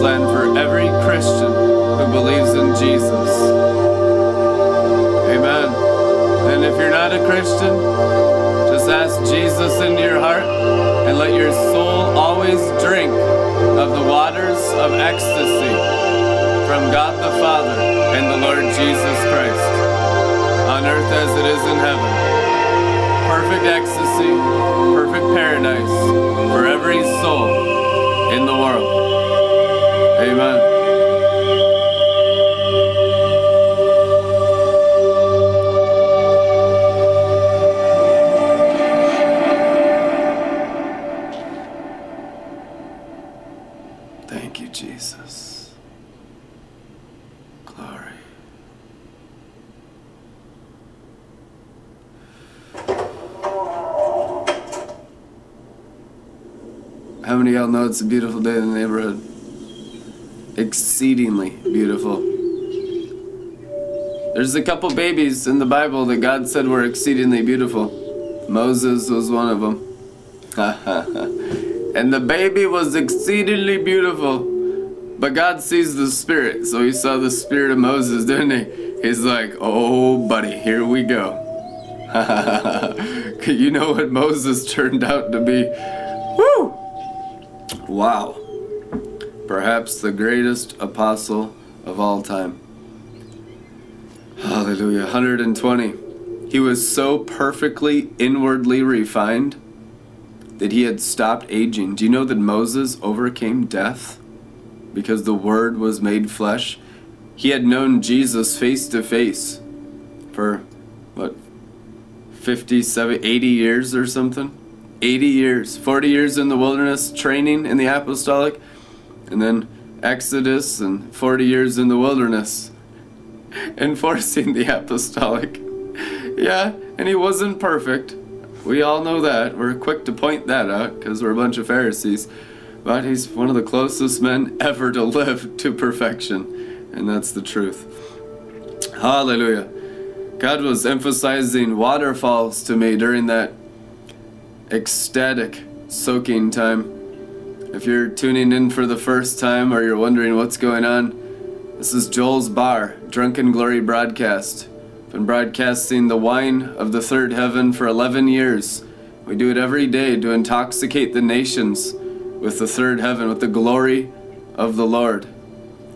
land for every Christian who believes in Jesus. Amen. And if you're not a Christian, just ask Jesus into your heart and let your soul always drink of the waters of ecstasy from God the Father and the Lord Jesus Christ, on earth as it is in heaven. Perfect ecstasy, perfect paradise for every soul in the world. Amen. Thank you, Jesus. Glory. How many of y'all know it's a beautiful day in the neighborhood? Exceedingly beautiful. There's a couple babies in the Bible that God said were exceedingly beautiful. Moses was one of them. and the baby was exceedingly beautiful. But God sees the spirit, so he saw the spirit of Moses, didn't he? He's like, oh, buddy, here we go. you know what Moses turned out to be? Woo! Wow. Perhaps the greatest apostle of all time. Hallelujah. 120. He was so perfectly inwardly refined that he had stopped aging. Do you know that Moses overcame death because the Word was made flesh? He had known Jesus face to face for, what, 50, 70, 80 years or something? 80 years. 40 years in the wilderness training in the apostolic, and then Exodus and 40 years in the wilderness enforcing the apostolic. Yeah, and he wasn't perfect. We all know that. We're quick to point that out because we're a bunch of Pharisees. But he's one of the closest men ever to live to perfection. And that's the truth. Hallelujah. God was emphasizing waterfalls to me during that ecstatic soaking time. If you're tuning in for the first time or you're wondering what's going on, this is Joel's Bar, Drunken Glory broadcast. Been broadcasting the wine of the third heaven for 11 years. We do it every day to intoxicate the nations with the third heaven, with the glory of the Lord.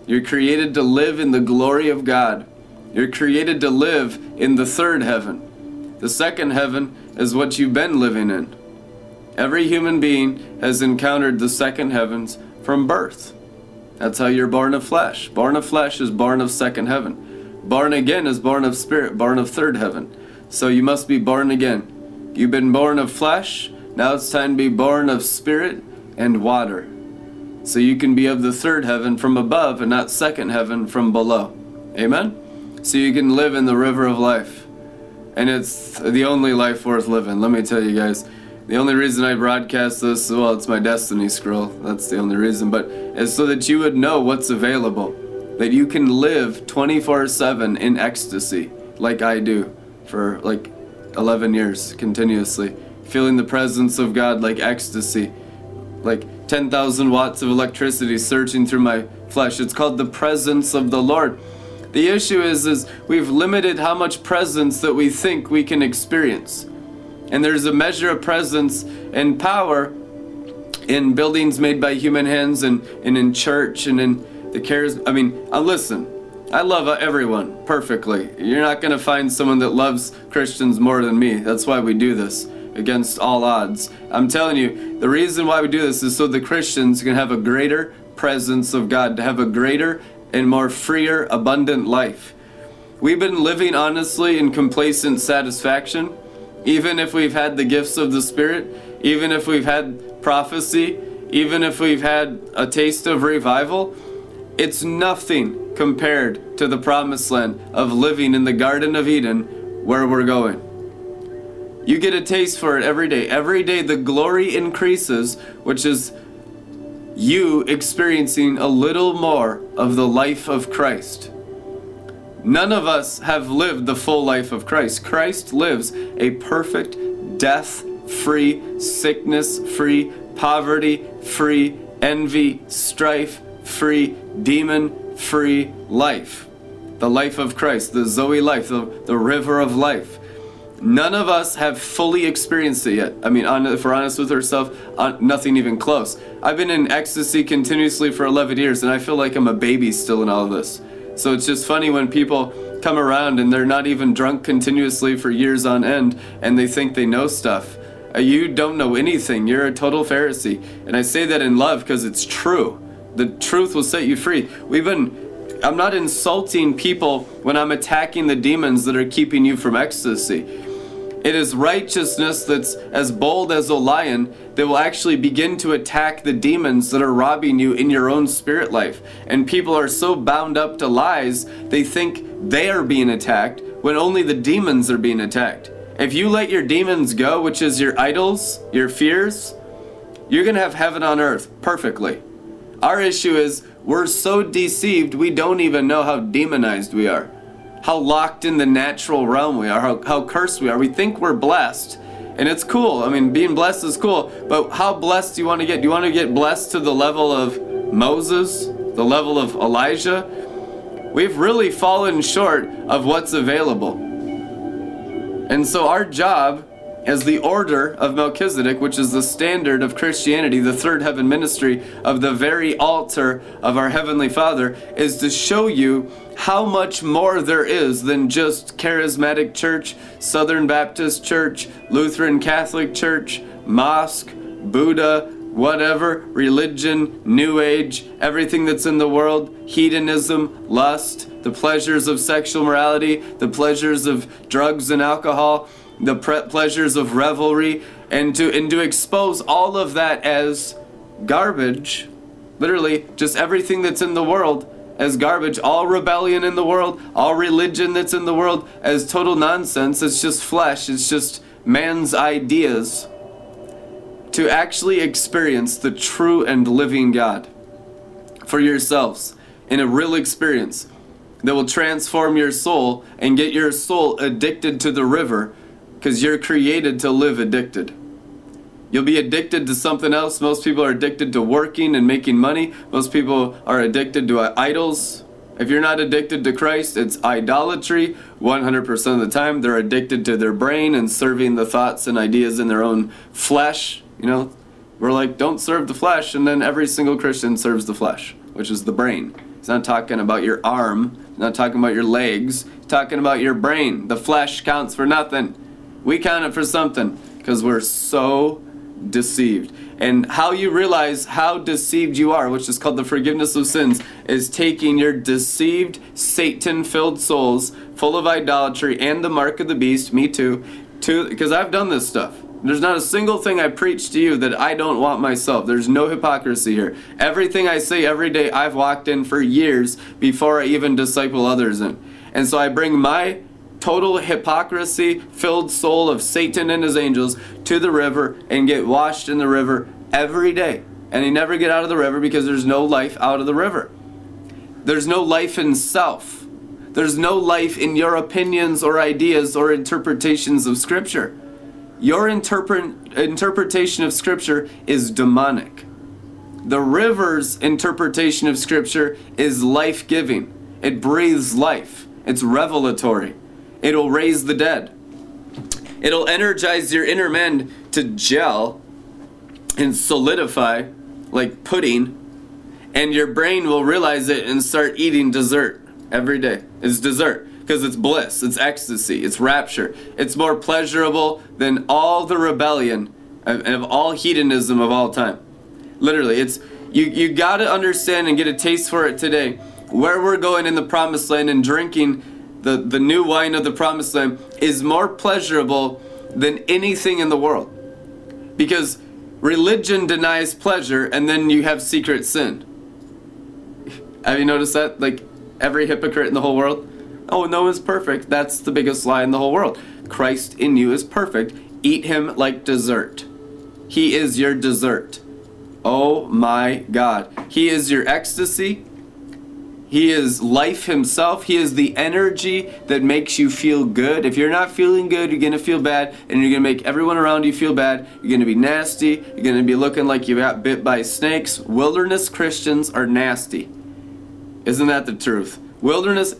You're created to live in the glory of God. You're created to live in the third heaven. The second heaven is what you've been living in. Every human being has encountered the second heavens from birth. That's how you're born of flesh. Born of flesh is born of second heaven. Born again is born of spirit, born of third heaven. So you must be born again. You've been born of flesh, now it's time to be born of spirit and water. So you can be of the third heaven from above and not second heaven from below. Amen? So you can live in the river of life. And it's the only life worth living. Let me tell you guys. The only reason I broadcast this, well, it's my destiny scroll. That's the only reason. But it's so that you would know what's available. That you can live 24 7 in ecstasy, like I do for like 11 years continuously. Feeling the presence of God like ecstasy. Like 10,000 watts of electricity surging through my flesh. It's called the presence of the Lord. The issue is, is we've limited how much presence that we think we can experience. And there's a measure of presence and power in buildings made by human hands and, and in church and in the cares. I mean, uh, listen, I love everyone perfectly. You're not going to find someone that loves Christians more than me. That's why we do this against all odds. I'm telling you, the reason why we do this is so the Christians can have a greater presence of God, to have a greater and more freer, abundant life. We've been living honestly in complacent satisfaction even if we've had the gifts of the Spirit, even if we've had prophecy, even if we've had a taste of revival, it's nothing compared to the promised land of living in the Garden of Eden where we're going. You get a taste for it every day. Every day the glory increases, which is you experiencing a little more of the life of Christ. None of us have lived the full life of Christ. Christ lives a perfect, death free, sickness free, poverty free, envy, strife free, demon free life. The life of Christ, the Zoe life, the, the river of life. None of us have fully experienced it yet. I mean, if we're honest with ourselves, uh, nothing even close. I've been in ecstasy continuously for 11 years, and I feel like I'm a baby still in all of this. So it's just funny when people come around and they're not even drunk continuously for years on end and they think they know stuff. Uh, you don't know anything. You're a total Pharisee. And I say that in love because it's true. The truth will set you free. We've been I'm not insulting people when I'm attacking the demons that are keeping you from ecstasy. It is righteousness that's as bold as a lion that will actually begin to attack the demons that are robbing you in your own spirit life. And people are so bound up to lies, they think they are being attacked when only the demons are being attacked. If you let your demons go, which is your idols, your fears, you're going to have heaven on earth perfectly. Our issue is we're so deceived we don't even know how demonized we are how locked in the natural realm we are, how, how cursed we are. We think we're blessed. And it's cool. I mean, being blessed is cool. But how blessed do you want to get? Do you want to get blessed to the level of Moses, the level of Elijah? We've really fallen short of what's available. And so our job as the order of Melchizedek, which is the standard of Christianity, the third heaven ministry of the very altar of our Heavenly Father, is to show you how much more there is than just charismatic church, Southern Baptist church, Lutheran Catholic church, mosque, Buddha, whatever, religion, New Age, everything that's in the world, hedonism, lust, the pleasures of sexual morality, the pleasures of drugs and alcohol the pre- pleasures of revelry, and to and to expose all of that as garbage, literally just everything that's in the world as garbage, all rebellion in the world, all religion that's in the world as total nonsense. It's just flesh. It's just man's ideas. To actually experience the true and living God for yourselves in a real experience that will transform your soul and get your soul addicted to the river because you're created to live addicted. You'll be addicted to something else. Most people are addicted to working and making money. Most people are addicted to uh, idols. If you're not addicted to Christ, it's idolatry. 100% of the time, they're addicted to their brain and serving the thoughts and ideas in their own flesh. You know, we're like, don't serve the flesh, and then every single Christian serves the flesh, which is the brain. He's not talking about your arm, he's not talking about your legs, he's talking about your brain. The flesh counts for nothing. We count it for something because we're so deceived. And how you realize how deceived you are, which is called the forgiveness of sins, is taking your deceived, Satan filled souls, full of idolatry and the mark of the beast, me too, to because I've done this stuff. There's not a single thing I preach to you that I don't want myself. There's no hypocrisy here. Everything I say every day, I've walked in for years before I even disciple others in. And so I bring my total hypocrisy filled soul of Satan and his angels to the river and get washed in the river every day. And they never get out of the river because there's no life out of the river. There's no life in self. There's no life in your opinions or ideas or interpretations of Scripture. Your interpret, interpretation of Scripture is demonic. The river's interpretation of Scripture is life giving, it breathes life, it's revelatory. It'll raise the dead. It'll energize your inner man to gel and solidify like pudding, and your brain will realize it and start eating dessert every day. It's dessert because it's bliss, it's ecstasy, it's rapture. It's more pleasurable than all the rebellion of all hedonism of all time. Literally, it's you you got to understand and get a taste for it today. Where we're going in the promised land and drinking the, the new wine of the promised land is more pleasurable than anything in the world. Because religion denies pleasure and then you have secret sin. Have you noticed that? Like every hypocrite in the whole world? Oh, no one's perfect. That's the biggest lie in the whole world. Christ in you is perfect. Eat him like dessert. He is your dessert. Oh my God. He is your ecstasy. He is life himself. He is the energy that makes you feel good. If you're not feeling good, you're going to feel bad and you're going to make everyone around you feel bad. You're going to be nasty. You're going to be looking like you got bit by snakes. Wilderness Christians are nasty. Isn't that the truth? Wilderness,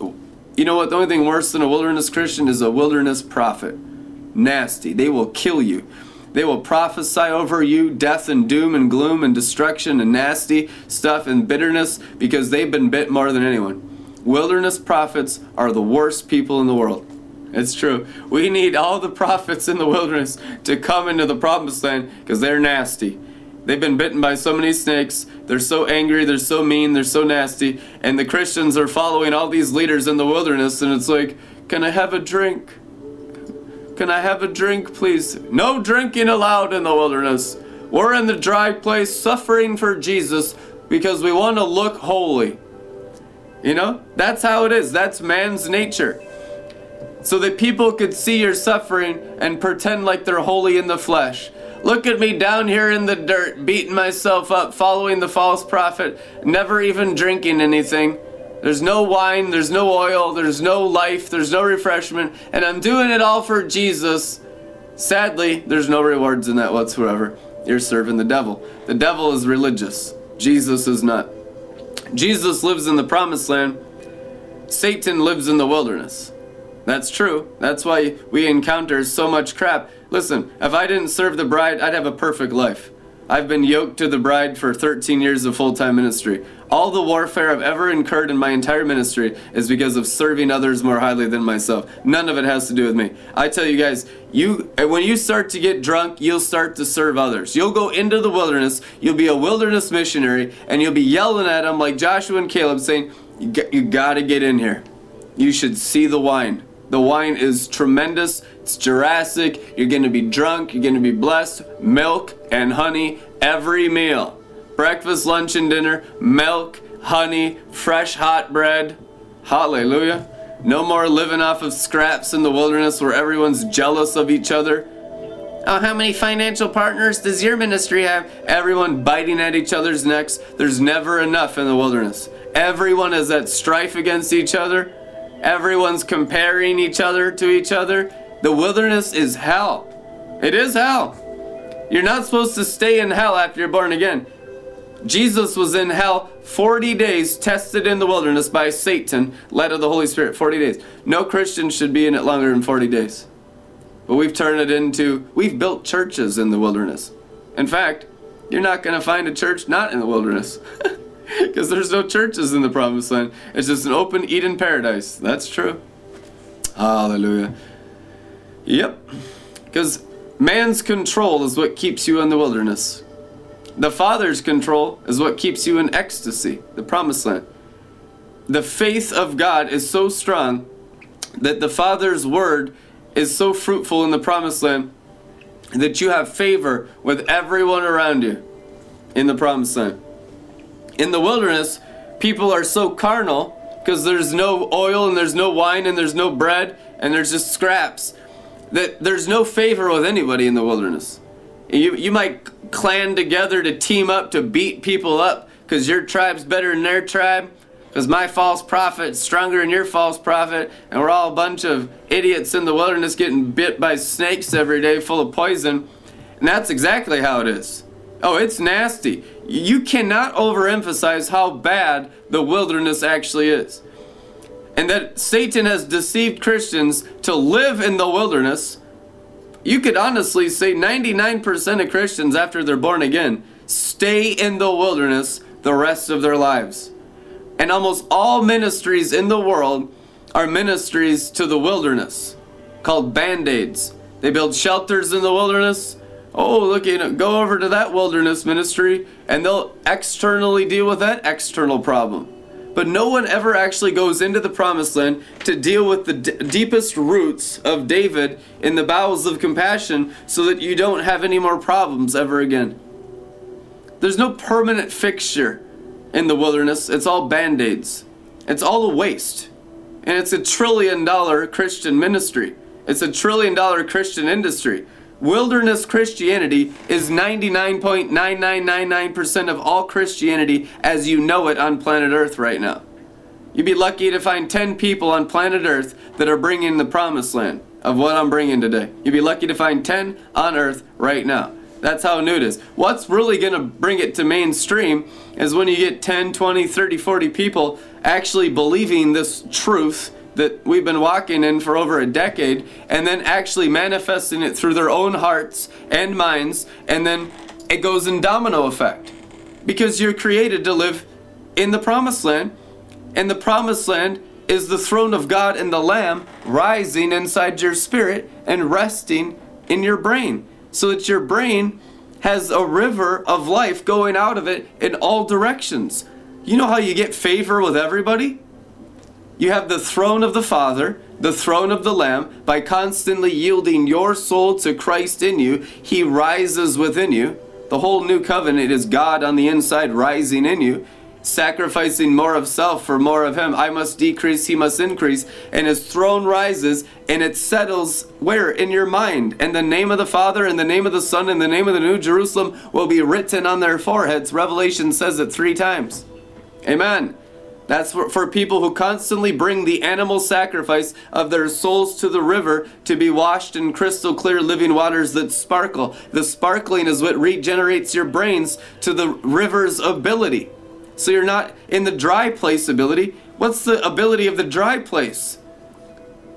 you know what? The only thing worse than a wilderness Christian is a wilderness prophet. Nasty. They will kill you. They will prophesy over you death and doom and gloom and destruction and nasty stuff and bitterness because they've been bit more than anyone. Wilderness prophets are the worst people in the world. It's true. We need all the prophets in the wilderness to come into the promised land because they're nasty. They've been bitten by so many snakes. They're so angry. They're so mean. They're so nasty. And the Christians are following all these leaders in the wilderness, and it's like, can I have a drink? Can I have a drink, please? No drinking allowed in the wilderness. We're in the dry place suffering for Jesus because we want to look holy. You know, that's how it is. That's man's nature. So that people could see your suffering and pretend like they're holy in the flesh. Look at me down here in the dirt, beating myself up, following the false prophet, never even drinking anything. There's no wine, there's no oil, there's no life, there's no refreshment, and I'm doing it all for Jesus. Sadly, there's no rewards in that whatsoever. You're serving the devil. The devil is religious, Jesus is not. Jesus lives in the promised land, Satan lives in the wilderness. That's true. That's why we encounter so much crap. Listen, if I didn't serve the bride, I'd have a perfect life. I've been yoked to the bride for 13 years of full time ministry. All the warfare I've ever incurred in my entire ministry is because of serving others more highly than myself. None of it has to do with me. I tell you guys, you when you start to get drunk, you'll start to serve others. You'll go into the wilderness, you'll be a wilderness missionary, and you'll be yelling at them like Joshua and Caleb saying, You, you gotta get in here. You should see the wine. The wine is tremendous. It's Jurassic. You're going to be drunk. You're going to be blessed. Milk and honey every meal. Breakfast, lunch, and dinner. Milk, honey, fresh hot bread. Hallelujah. No more living off of scraps in the wilderness where everyone's jealous of each other. Oh, how many financial partners does your ministry have? Everyone biting at each other's necks. There's never enough in the wilderness. Everyone is at strife against each other. Everyone's comparing each other to each other. The wilderness is hell. It is hell. You're not supposed to stay in hell after you're born again. Jesus was in hell 40 days, tested in the wilderness by Satan, led of the Holy Spirit. 40 days. No Christian should be in it longer than 40 days. But we've turned it into, we've built churches in the wilderness. In fact, you're not going to find a church not in the wilderness. Because there's no churches in the promised land. It's just an open Eden paradise. That's true. Hallelujah. Yep. Because man's control is what keeps you in the wilderness. The Father's control is what keeps you in ecstasy, the promised land. The faith of God is so strong that the Father's word is so fruitful in the promised land that you have favor with everyone around you in the promised land. In the wilderness, people are so carnal because there's no oil and there's no wine and there's no bread and there's just scraps that there's no favor with anybody in the wilderness. You, you might clan together to team up to beat people up because your tribe's better than their tribe because my false prophet's stronger than your false prophet and we're all a bunch of idiots in the wilderness getting bit by snakes every day full of poison and that's exactly how it is oh it's nasty you cannot overemphasize how bad the wilderness actually is. And that Satan has deceived Christians to live in the wilderness. You could honestly say 99% of Christians, after they're born again, stay in the wilderness the rest of their lives. And almost all ministries in the world are ministries to the wilderness called band aids. They build shelters in the wilderness, oh, look, you know, go over to that wilderness ministry and they'll externally deal with that external problem. But no one ever actually goes into the promised land to deal with the d- deepest roots of David in the bowels of compassion so that you don't have any more problems ever again. There's no permanent fixture in the wilderness, it's all band aids, it's all a waste. And it's a trillion dollar Christian ministry, it's a trillion dollar Christian industry Wilderness Christianity is 99.9999% of all Christianity as you know it on planet Earth right now. You'd be lucky to find 10 people on planet Earth that are bringing the promised land of what I'm bringing today. You'd be lucky to find 10 on Earth right now. That's how new it is. What's really going to bring it to mainstream is when you get 10, 20, 30, 40 people actually believing this truth that we've been walking in for over a decade and then actually manifesting it through their own hearts and minds and then it goes in domino effect. Because you're created to live in the promised land and the promised land is the throne of God and the lamb rising inside your spirit and resting in your brain. So that your brain has a river of life going out of it in all directions. You know how you get favor with everybody you have the throne of the Father, the throne of the Lamb. By constantly yielding your soul to Christ in you, He rises within you. The whole new covenant is God on the inside rising in you, sacrificing more of self for more of Him. I must decrease, He must increase. And His throne rises and it settles where? In your mind. And the name of the Father, and the name of the Son, and the name of the New Jerusalem will be written on their foreheads. Revelation says it three times. Amen. That's for, for people who constantly bring the animal sacrifice of their souls to the river to be washed in crystal clear living waters that sparkle. The sparkling is what regenerates your brains to the river's ability. So you're not in the dry place ability. What's the ability of the dry place?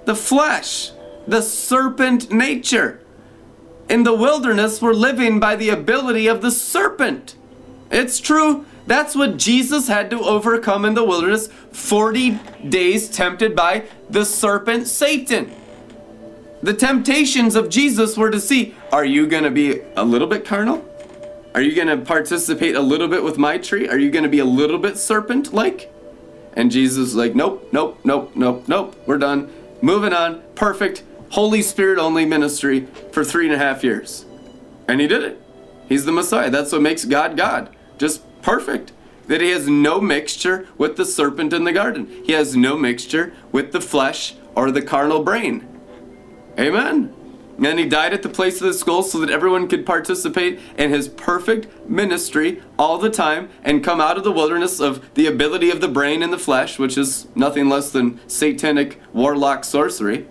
The flesh, the serpent nature. In the wilderness, we're living by the ability of the serpent. It's true that's what Jesus had to overcome in the wilderness 40 days tempted by the serpent Satan. The temptations of Jesus were to see are you going to be a little bit carnal? Are you going to participate a little bit with my tree? Are you going to be a little bit serpent like? And Jesus was like, nope, nope, nope, nope, nope, we're done. Moving on. Perfect. Holy Spirit only ministry for three and a half years. And he did it. He's the Messiah. That's what makes God God. Just perfect. That he has no mixture with the serpent in the garden. He has no mixture with the flesh or the carnal brain. Amen. And he died at the place of the skull so that everyone could participate in his perfect ministry all the time and come out of the wilderness of the ability of the brain and the flesh, which is nothing less than satanic warlock sorcery.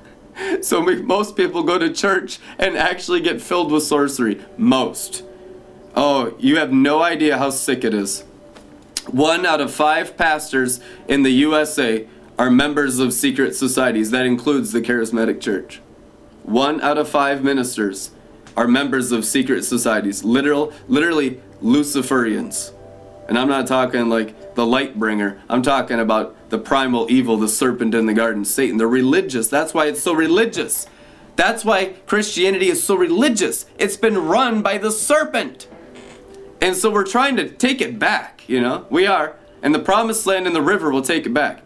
so most people go to church and actually get filled with sorcery. Most. Oh, you have no idea how sick it is. One out of five pastors in the USA are members of secret societies. That includes the Charismatic Church. One out of five ministers are members of secret societies. Literal, literally Luciferians. And I'm not talking like the light bringer. I'm talking about the primal evil, the serpent in the garden, Satan. They're religious. That's why it's so religious. That's why Christianity is so religious. It's been run by the serpent. And so we're trying to take it back, you know? We are. And the promised land and the river will take it back.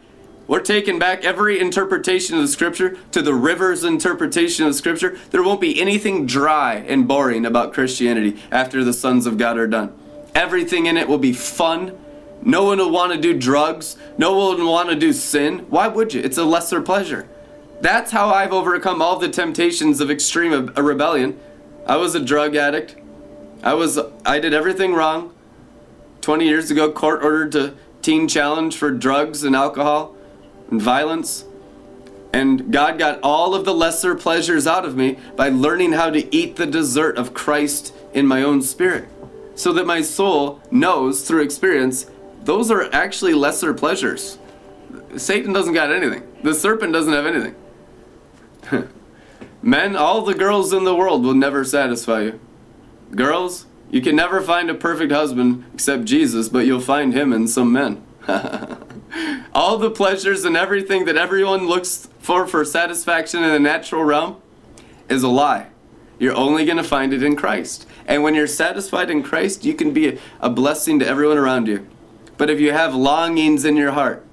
We're taking back every interpretation of the scripture to the river's interpretation of the scripture. There won't be anything dry and boring about Christianity after the sons of God are done. Everything in it will be fun. No one will want to do drugs. No one will want to do sin. Why would you? It's a lesser pleasure. That's how I've overcome all the temptations of extreme uh, rebellion. I was a drug addict. I was I did everything wrong. 20 years ago, court ordered to teen challenge for drugs and alcohol and violence. And God got all of the lesser pleasures out of me by learning how to eat the dessert of Christ in my own spirit. So that my soul knows through experience those are actually lesser pleasures. Satan doesn't got anything. The serpent doesn't have anything. Men, all the girls in the world will never satisfy you. Girls, you can never find a perfect husband except Jesus, but you'll find him in some men. All the pleasures and everything that everyone looks for for satisfaction in the natural realm is a lie. You're only going to find it in Christ. And when you're satisfied in Christ, you can be a, blessing to everyone around you. But if you have longings in your heart,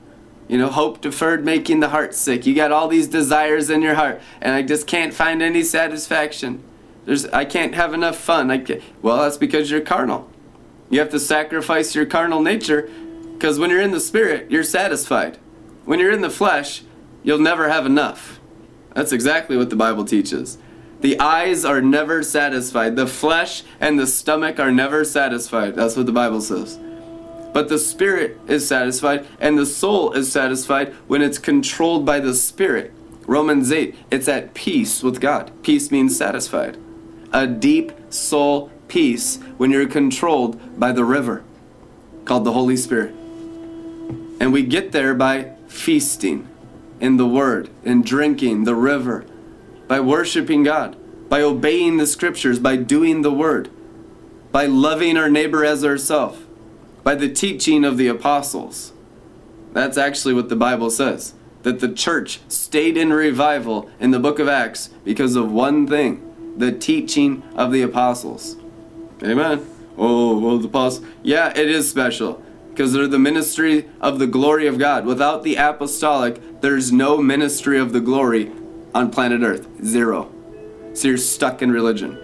you know, hope deferred making the heart sick. You got all these desires in your heart, and I just can't find any satisfaction. There's, I can't have enough fun. I can't. Well, that's because you're carnal. You have to sacrifice your carnal nature because when you're in the spirit, you're satisfied. When you're in the flesh, you'll never have enough. That's exactly what the Bible teaches. The eyes are never satisfied. The flesh and the stomach are never satisfied. That's what the Bible says. But the spirit is satisfied, and the soul is satisfied when it's controlled by the spirit. Romans 8, it's at peace with God. Peace means satisfied. A deep soul peace when you're controlled by the river called the Holy Spirit. And we get there by feasting in the Word, in drinking the river, by worshiping God, by obeying the Scriptures, by doing the Word, by loving our neighbor as ourselves, by the teaching of the apostles. That's actually what the Bible says that the church stayed in revival in the book of Acts because of one thing the teaching of the apostles. Amen. Oh, well, the apostles. Yeah, it is special because they're the ministry of the glory of God. Without the apostolic, there's no ministry of the glory on planet Earth. Zero. So you're stuck in religion.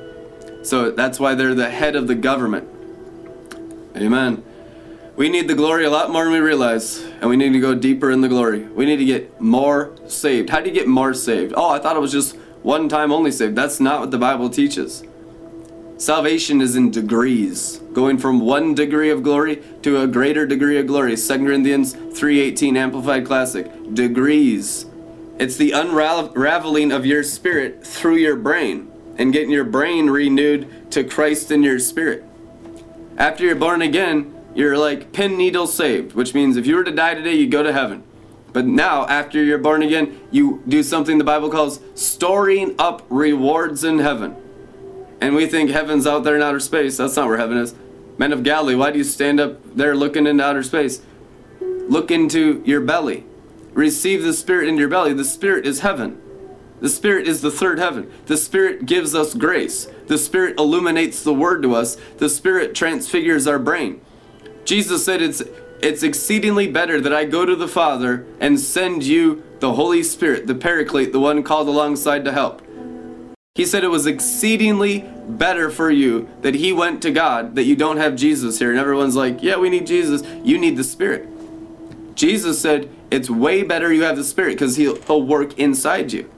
So that's why they're the head of the government. Amen. We need the glory a lot more than we realize, and we need to go deeper in the glory. We need to get more saved. How do you get more saved? Oh, I thought it was just one time only saved. That's not what the Bible teaches. Salvation is in degrees, going from one degree of glory to a greater degree of glory. 2 Corinthians 3:18 Amplified Classic. Degrees. It's the unraveling of your spirit through your brain and getting your brain renewed to Christ in your spirit. After you're born again, you're like pin needle saved, which means if you were to die today, you go to heaven. But now, after you're born again, you do something the Bible calls storing up rewards in heaven. And we think heaven's out there in outer space. That's not where heaven is. Men of Galilee, why do you stand up there looking into outer space? Look into your belly. Receive the Spirit in your belly. The Spirit is heaven. The Spirit is the third heaven. The Spirit gives us grace. The Spirit illuminates the Word to us. The Spirit transfigures our brain. Jesus said it's it's exceedingly better that I go to the Father and send you the Holy Spirit, the Paraclete, the one called alongside to help. He said it was exceedingly better for you that He went to God, that you don't have Jesus here. And everyone's like, yeah, we need Jesus. You need the Spirit. Jesus said it's way better you have the Spirit because he'll, he'll work inside you.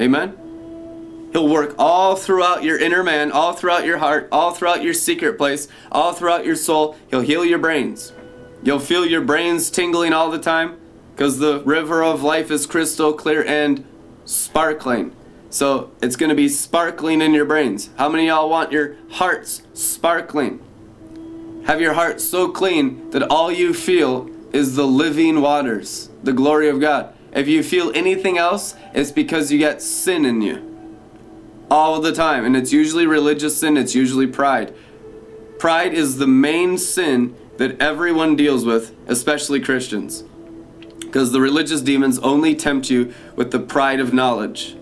Amen? He'll work all throughout your inner man, all throughout your heart, all throughout your secret place, all throughout your soul. He'll heal your brains. You'll feel your brains tingling all the time because the river of life is crystal clear and sparkling. So it's going to be sparkling in your brains. How many y'all want your hearts sparkling? Have your heart so clean that all you feel is the living waters, the glory of God. If you feel anything else, it's because you got sin in you all the time. And it's usually religious sin, it's usually pride. Pride is the main sin that everyone deals with, especially Christians. Because the religious demons only tempt you with the pride of knowledge.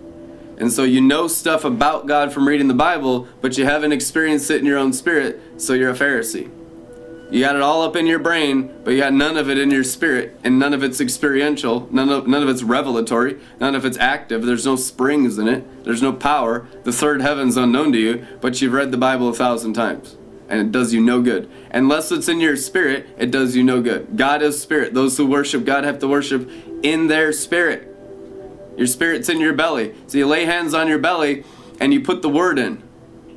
And so you know stuff about God from reading the Bible, but you haven't experienced it in your own spirit, so you're a Pharisee. You got it all up in your brain, but you got none of it in your spirit, and none of it's experiential, none of none of it's revelatory, none of it's active. There's no springs in it. There's no power. The third heaven's unknown to you, but you've read the Bible a thousand times, and it does you no good. Unless it's in your spirit, it does you no good. God is spirit. Those who worship God have to worship in their spirit. Your spirit's in your belly. So you lay hands on your belly and you put the word in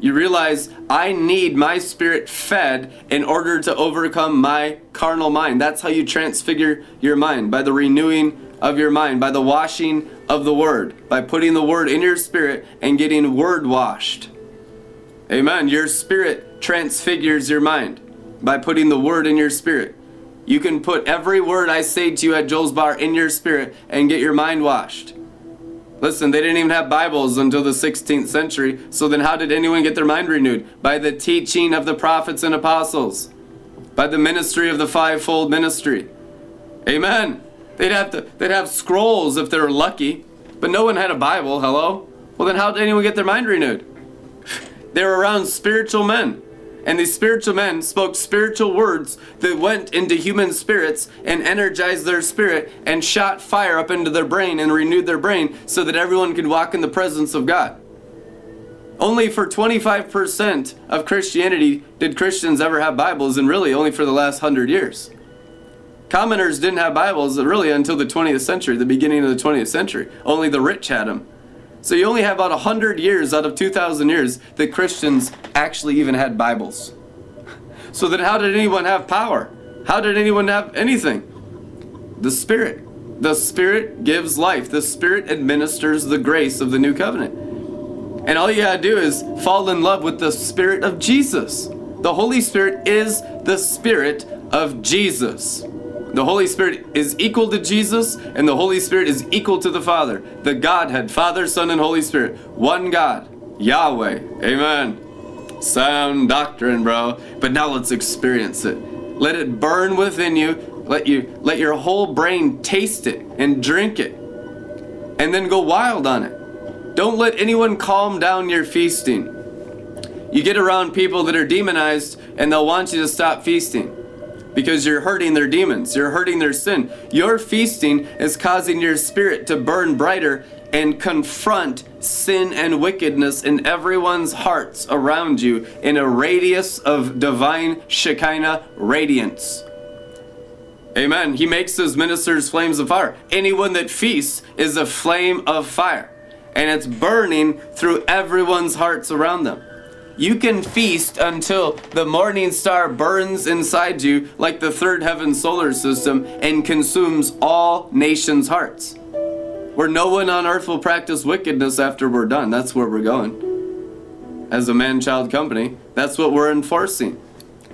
you realize I need my spirit fed in order to overcome my carnal mind. That's how you transfigure your mind by the renewing of your mind, by the washing of the word, by putting the word in your spirit and getting word washed. Amen. Your spirit transfigures your mind by putting the word in your spirit. You can put every word I say to you at Joel's Bar in your spirit and get your mind washed. Listen, they didn't even have Bibles until the 16th century. So then how did anyone get their mind renewed? By the teaching of the prophets and apostles. By the ministry of the fivefold ministry. Amen. They'd have to they'd have scrolls if they were lucky, but no one had a Bible, hello? Well then how did anyone get their mind renewed? they were around spiritual men. And these spiritual men spoke spiritual words that went into human spirits and energized their spirit and shot fire up into their brain and renewed their brain so that everyone could walk in the presence of God. Only for 25% of Christianity did Christians ever have Bibles, and really only for the last hundred years. Commoners didn't have Bibles really until the 20th century, the beginning of the 20th century. Only the rich had them. So you only have about 100 years out of 2,000 years that Christians actually even had Bibles. So then how did anyone have power? How did anyone have anything? The Spirit. The Spirit gives life. The Spirit administers the grace of the new covenant. And all you gotta do is fall in love with the Spirit of Jesus. The Holy Spirit is the Spirit of Jesus. The Holy Spirit is equal to Jesus, and the Holy Spirit is equal to the Father. The Godhead, Father, Son, and Holy Spirit. One God, Yahweh. Amen. Sound doctrine, bro. But now let's experience it. Let it burn within you. Let you let your whole brain taste it and drink it. And then go wild on it. Don't let anyone calm down your feasting. You get around people that are demonized and they'll want you to stop feasting because you're hurting their demons, you're hurting their sin. Your feasting is causing your spirit to burn brighter and confront sin and wickedness in everyone's hearts around you in a radius of divine Shekinah radiance. Amen. He makes his ministers flames of fire. Anyone that feasts is a flame of fire, and it's burning through everyone's hearts around them. You can feast until the morning star burns inside you like the third heaven solar system and consumes all nations' hearts. Where no one on earth will practice wickedness after we're done. That's where we're going. As a man child company, that's what we're enforcing.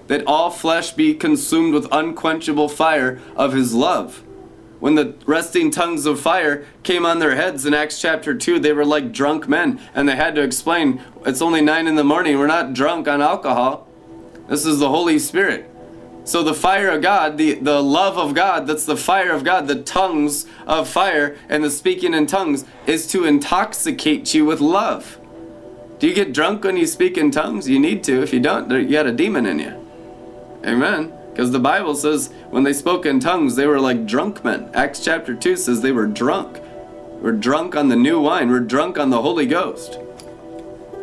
That all flesh be consumed with unquenchable fire of his love when the resting tongues of fire came on their heads in Acts chapter 2, they were like drunk men, and they had to explain it's only 9 in the morning. We're not drunk on alcohol. This is the Holy Spirit. So the fire of God, the, the love of God, that's the fire of God, the tongues of fire and the speaking in tongues is to intoxicate you with love. Do you get drunk when you speak in tongues? You need to. If you don't, you got a demon in you. Amen. Because the Bible says when they spoke in tongues, they were like drunk men. Acts chapter 2 says they were drunk. We're drunk on the new wine, we're drunk on the Holy Ghost.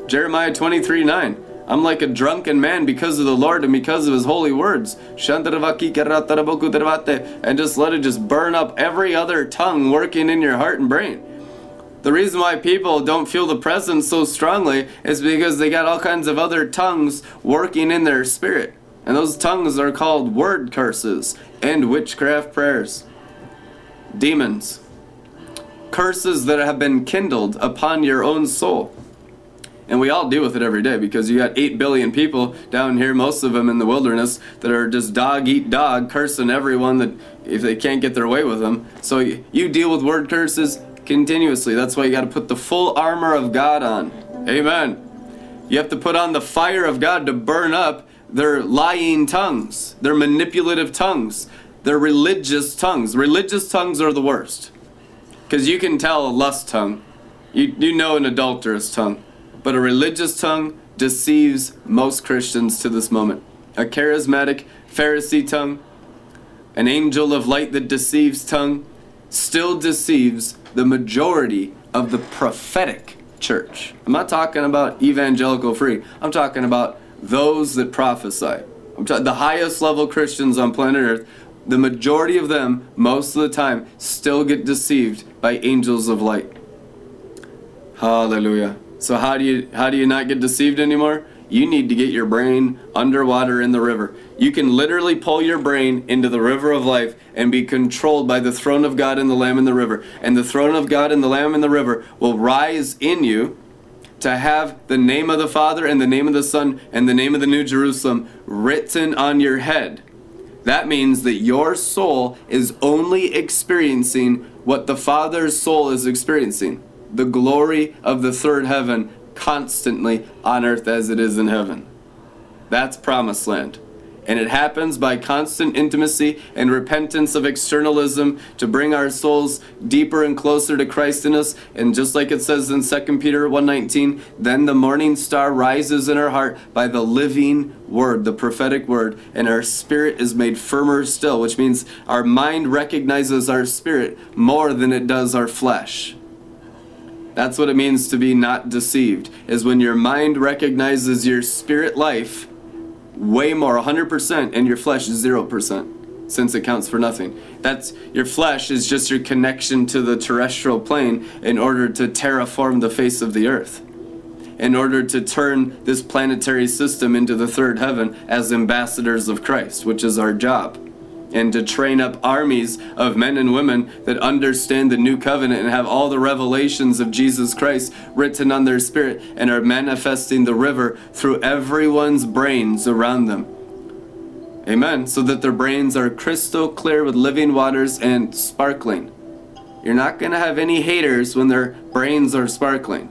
Jeremiah 23 9. I'm like a drunken man because of the Lord and because of his holy words. And just let it just burn up every other tongue working in your heart and brain. The reason why people don't feel the presence so strongly is because they got all kinds of other tongues working in their spirit. And those tongues are called word curses and witchcraft prayers. Demons. Curses that have been kindled upon your own soul. And we all deal with it every day because you got 8 billion people down here, most of them in the wilderness, that are just dog eat dog, cursing everyone that if they can't get their way with them. So you deal with word curses continuously. That's why you got to put the full armor of God on. Amen. You have to put on the fire of God to burn up their lying tongues, They're manipulative tongues, They're religious tongues. Religious tongues are the worst. Because you can tell a lust tongue, you, you know an adulterous tongue. But a religious tongue deceives most Christians to this moment. A charismatic Pharisee tongue, an angel of light that deceives tongue, still deceives the majority of the prophetic church. I'm not talking about evangelical free, I'm talking about those that prophesy. The highest level Christians on planet Earth, the majority of them, most of the time, still get deceived by angels of light. Hallelujah. So how do you how do you not get deceived anymore? You need to get your brain underwater in the river. You can literally pull your brain into the river of life and be controlled by the throne of God and the Lamb in the river. And the throne of God and the Lamb in the river will rise in you to have the name of the Father and the name of the Son and the name of the New Jerusalem written on your head. That means that your soul is only experiencing what the Father's soul is experiencing the glory of the third heaven constantly on earth as it is in heaven. That's promised land. And it happens by constant intimacy and repentance of externalism to bring our souls deeper and closer to Christ in us. And just like it says in 2 Peter 1:19, then the morning star rises in our heart by the living word, the prophetic word, and our spirit is made firmer still, which means our mind recognizes our spirit more than it does our flesh. That's what it means to be not deceived, is when your mind recognizes your spirit life way more, 100%, and your flesh 0%. since it counts for nothing. That's your flesh is just your connection to the terrestrial plane in order to terraform the face of the earth. In order to turn this planetary system into the third heaven as ambassadors of Christ, which is our job and to train up armies of men and women that understand the new covenant and have all the revelations of Jesus Christ written on their spirit and are manifesting the river through everyone's brains around them. Amen. So that their brains are crystal clear with living waters and sparkling. You're not going to have any haters when their brains are sparkling.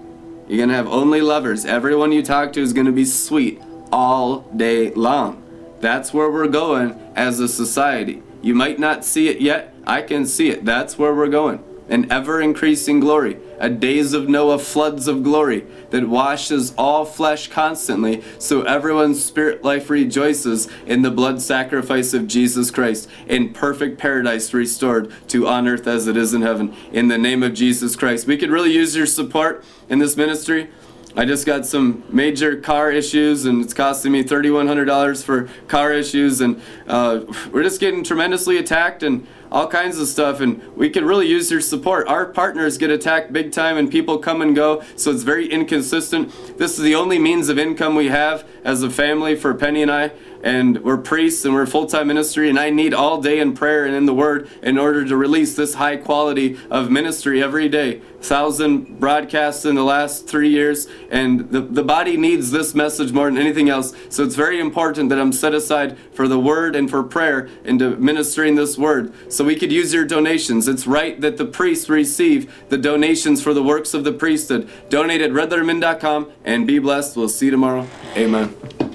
You're going to have only lovers. Everyone you talk to is going to be sweet all day long. That's where we're going as a society. You might not see it yet. I can see it. That's where we're going. An ever increasing glory, a days of Noah floods of glory that washes all flesh constantly, so everyone's spirit life rejoices in the blood sacrifice of Jesus Christ, in perfect paradise restored to on earth as it is in heaven. In the name of Jesus Christ. We could really use your support in this ministry. I just got some major car issues, and it's costing me $3,100 for car issues, and uh, we're just getting tremendously attacked and all kinds of stuff, and we could really use your support. Our partners get attacked big time, and people come and go, so it's very inconsistent. This is the only means of income we have as a family for Penny and I, and we're priests and we're full time ministry, and I need all day in prayer and in the Word in order to release this high quality of ministry every day. Thousand broadcasts in the last three years, and the, the body needs this message more than anything else. So it's very important that I'm set aside for the Word and for prayer and to ministering this Word. So we could use your donations. It's right that the priests receive the donations for the works of the priesthood. Donate at redlettermin.com and be blessed. We'll see you tomorrow. Amen.